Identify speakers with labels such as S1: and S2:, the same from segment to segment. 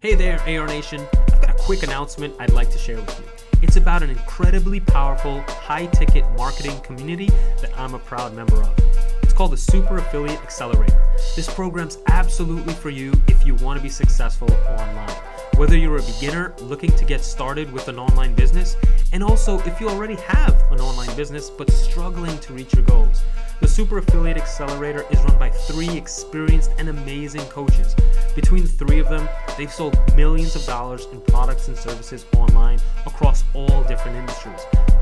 S1: Hey there, AR Nation. I've got a quick announcement I'd like to share with you. It's about an incredibly powerful, high ticket marketing community that I'm a proud member of. It's called the Super Affiliate Accelerator. This program's absolutely for you if you want to be successful online. Whether you're a beginner looking to get started with an online business, and also if you already have an online business but struggling to reach your goals. The Super Affiliate Accelerator is run by three experienced and amazing coaches. Between the three of them, they've sold millions of dollars in products and services online across all different industries.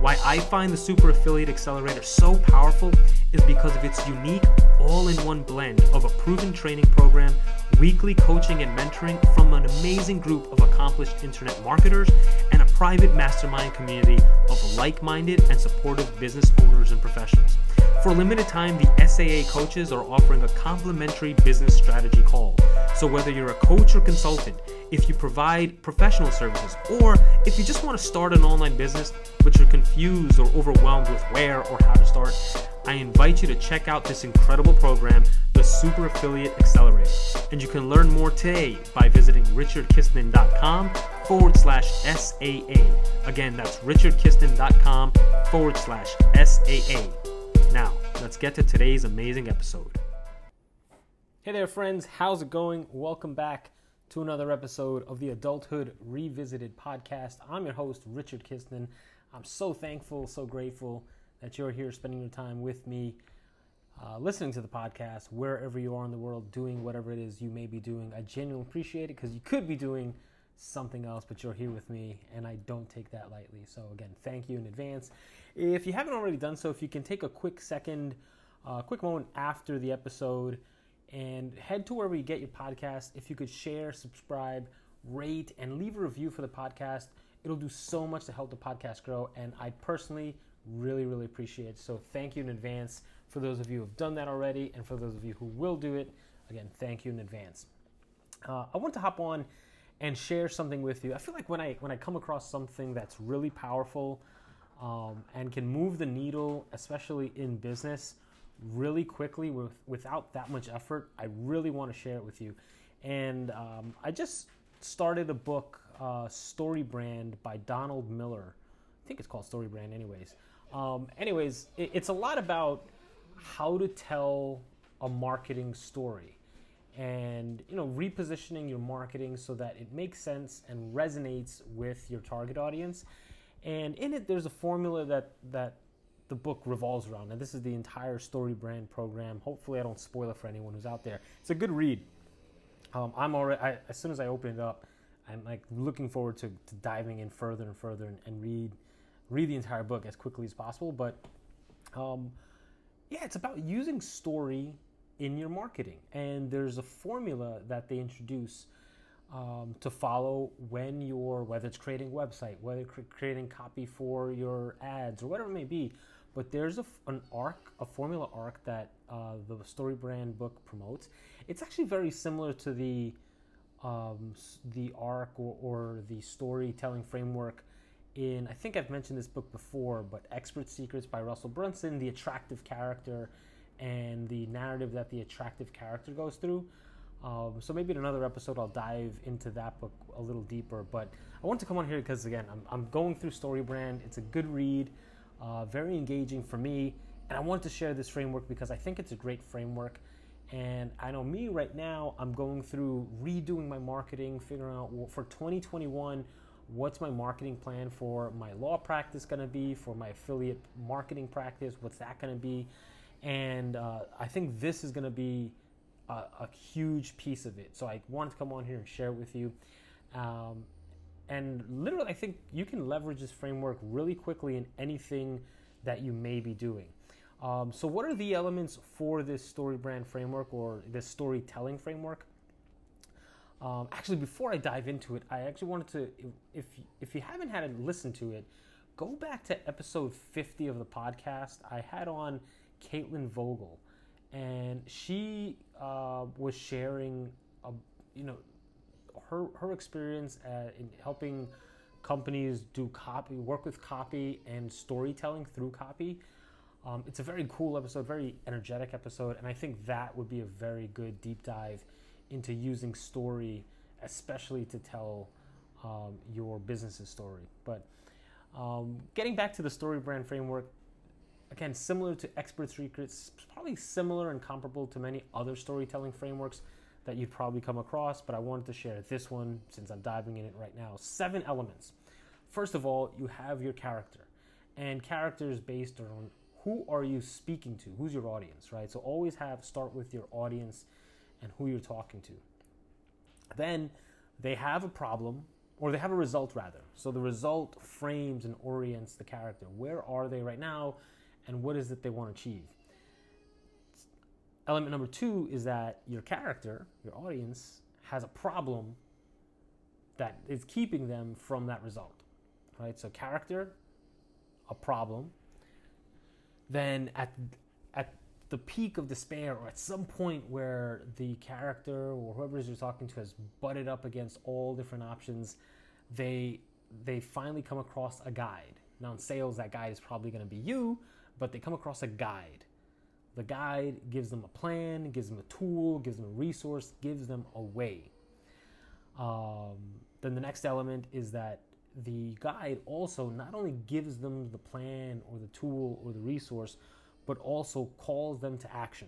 S1: Why I find the Super Affiliate Accelerator so powerful is because of its unique all in one blend of a proven training program, weekly coaching and mentoring from an amazing group of accomplished internet marketers, and a private mastermind community of like minded and supportive business owners and professionals. For a limited time, the SAA coaches are offering a complimentary business strategy call. So, whether you're a coach or consultant, if you provide professional services, or if you just want to start an online business but you're confused or overwhelmed with where or how to start, I invite you to check out this incredible program, the Super Affiliate Accelerator. And you can learn more today by visiting richardkistner.com forward slash SAA. Again, that's richardkistner.com forward slash SAA. Now, let's get to today's amazing episode. Hey there, friends. How's it going? Welcome back to another episode of the Adulthood Revisited podcast. I'm your host, Richard Kistner. I'm so thankful, so grateful that you're here spending your time with me, uh, listening to the podcast, wherever you are in the world, doing whatever it is you may be doing. I genuinely appreciate it because you could be doing something else, but you're here with me, and I don't take that lightly. So, again, thank you in advance. If you haven't already done so, if you can take a quick second, a uh, quick moment after the episode, and head to wherever you get your podcast. If you could share, subscribe, rate, and leave a review for the podcast, it'll do so much to help the podcast grow. And I personally really, really appreciate it. So, thank you in advance for those of you who have done that already, and for those of you who will do it. Again, thank you in advance. Uh, I want to hop on and share something with you. I feel like when I when I come across something that's really powerful um, and can move the needle, especially in business, really quickly with, without that much effort, I really want to share it with you. And um, I just started a book, uh, Story Brand by Donald Miller. I think it's called Story Brand, anyways. Um, anyways, it, it's a lot about how to tell a marketing story and you know repositioning your marketing so that it makes sense and resonates with your target audience and in it there's a formula that that the book revolves around and this is the entire story brand program hopefully i don't spoil it for anyone who's out there it's a good read um, i'm already I, as soon as i open it up i'm like looking forward to, to diving in further and further and, and, read read the entire book as quickly as possible but um, yeah it's about using story in your marketing. And there's a formula that they introduce um, to follow when you're, whether it's creating website, whether cr- creating copy for your ads or whatever it may be. But there's a, an arc, a formula arc that uh, the Story Brand book promotes. It's actually very similar to the um, the arc or, or the storytelling framework in I think I've mentioned this book before, but Expert Secrets by Russell Brunson, the attractive character and the narrative that the attractive character goes through. Um, so maybe in another episode I'll dive into that book a little deeper. But I want to come on here because again I'm, I'm going through StoryBrand. It's a good read, uh, very engaging for me, and I want to share this framework because I think it's a great framework. And I know me right now I'm going through redoing my marketing, figuring out for 2021 what's my marketing plan for my law practice going to be, for my affiliate marketing practice, what's that going to be and uh, I think this is going to be a, a, huge piece of it. So I wanted to come on here and share it with you. Um, and literally, I think you can leverage this framework really quickly in anything that you may be doing. Um, so, what are the elements for this story brand framework or this storytelling framework? Um, actually, before I dive into it, I actually wanted to, if if you haven't had to listen to it, go back to episode 50 of the podcast. I had on Caitlin Vogel, and she uh, was sharing, a, you know, her her experience at, in helping companies do copy, work with copy and storytelling through copy. Um, it's a very cool episode, very energetic episode, and I think that would be a very good deep dive into using story, especially to tell um, your business's story. But um, getting back to the story brand framework, again, similar to Expert Secrets, probably similar and comparable to many other storytelling frameworks that you'd probably come across, but I wanted to share this one since I'm diving in it right now. Seven elements. First of all, you have your character, and character is based on who are you speaking to, who's your audience, right? So always have start with your audience and who you're talking to. Then they have a problem, or they have a result rather. So the result frames and orients the character. Where are they right now, and what is it they want to achieve? Element number two is that your character, your audience, has a problem that is keeping them from that result. Right? So character, a problem. Then at at the peak of despair or at some point where the character or whoever you're talking to has butted up against all different options, they they finally come across a guide. Now in sales, that guide is probably going to be you, but they come across a guide. The guide gives them a plan, gives them a tool, gives them a resource, gives them a way. Um, then the next element is that the guide also not only gives them the plan or the tool or the resource, but also calls them to action.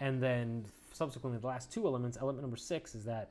S1: And then subsequently, the last two elements, element number six, is that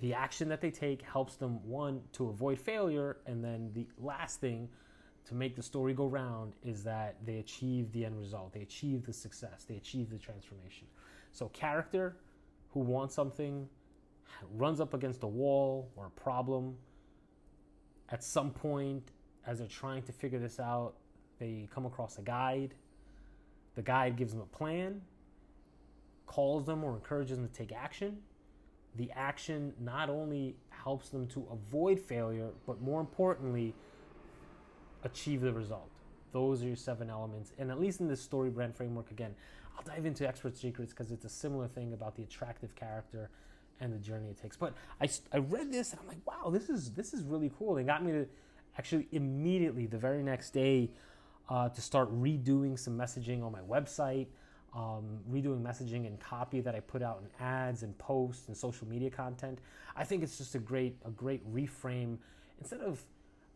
S1: the action that they take helps them, one, to avoid failure, and then the last thing to make the story go round is that they achieve the end result, they achieve the success, they achieve the transformation. So, character who wants something runs up against a wall or a problem. At some point, as they're trying to figure this out, they come across a guide the guide gives them a plan, calls them or encourages them to take action. The action not only helps them to avoid failure, but more importantly, achieve the result. Those are your seven elements. And at least in this story brand framework, again, I'll dive into expert secrets because it's a similar thing about the attractive character and the journey it takes. But I, I read this and I'm like, wow, this is this is really cool. It got me to actually immediately the very next day uh, to start redoing some messaging on my website, um, redoing messaging and copy that I put out in ads and posts and social media content. I think it's just a great a great reframe instead of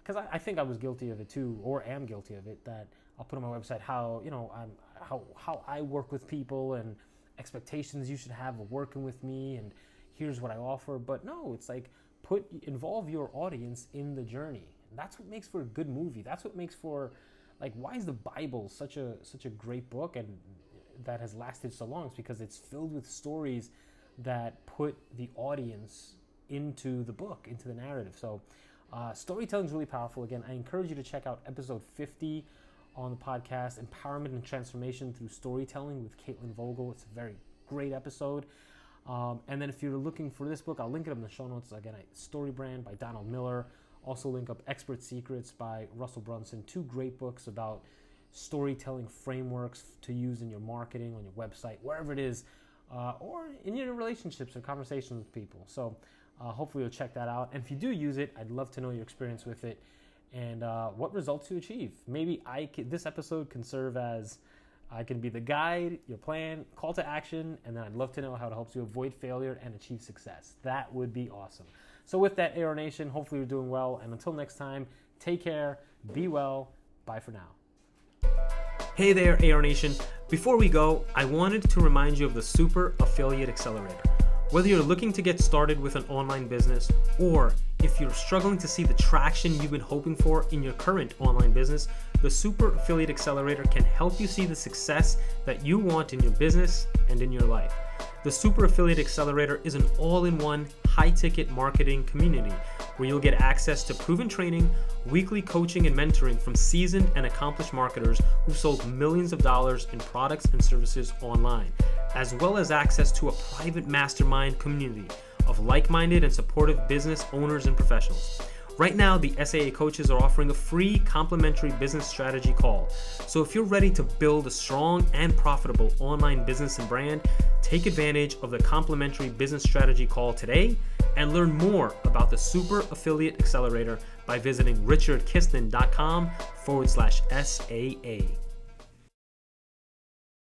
S1: because I, I, think I was guilty of it too, or am guilty of it. That I'll put on my website how you know I'm, how how I work with people and expectations you should have of working with me, and here's what I offer. But no, it's like put involve your audience in the journey. That's what makes for a good movie. That's what makes for like why is the Bible such a such a great book and that has lasted so long? It's because it's filled with stories that put the audience into the book, into the narrative. So uh, storytelling is really powerful. Again, I encourage you to check out episode 50 on the podcast, Empowerment and Transformation Through Storytelling with Caitlin Vogel. It's a very great episode. Um, and then if you're looking for this book, I'll link it up in the show notes. Again, Story Brand by Donald Miller. Also, link up Expert Secrets by Russell Brunson, two great books about storytelling frameworks to use in your marketing, on your website, wherever it is, uh, or in your relationships or conversations with people. So, uh, hopefully, you'll check that out. And if you do use it, I'd love to know your experience with it and uh, what results you achieve. Maybe I can, this episode can serve as I can be the guide, your plan, call to action, and then I'd love to know how it helps you avoid failure and achieve success. That would be awesome. So, with that, AR Nation, hopefully you're doing well. And until next time, take care, be well. Bye for now. Hey there, AR Nation. Before we go, I wanted to remind you of the Super Affiliate Accelerator. Whether you're looking to get started with an online business or if you're struggling to see the traction you've been hoping for in your current online business, the Super Affiliate Accelerator can help you see the success that you want in your business and in your life. The Super Affiliate Accelerator is an all in one high ticket marketing community where you'll get access to proven training, weekly coaching, and mentoring from seasoned and accomplished marketers who've sold millions of dollars in products and services online, as well as access to a private mastermind community of like minded and supportive business owners and professionals. Right now, the SAA coaches are offering a free complimentary business strategy call. So if you're ready to build a strong and profitable online business and brand, take advantage of the complimentary business strategy call today and learn more about the Super Affiliate Accelerator by visiting richardkistner.com forward slash SAA.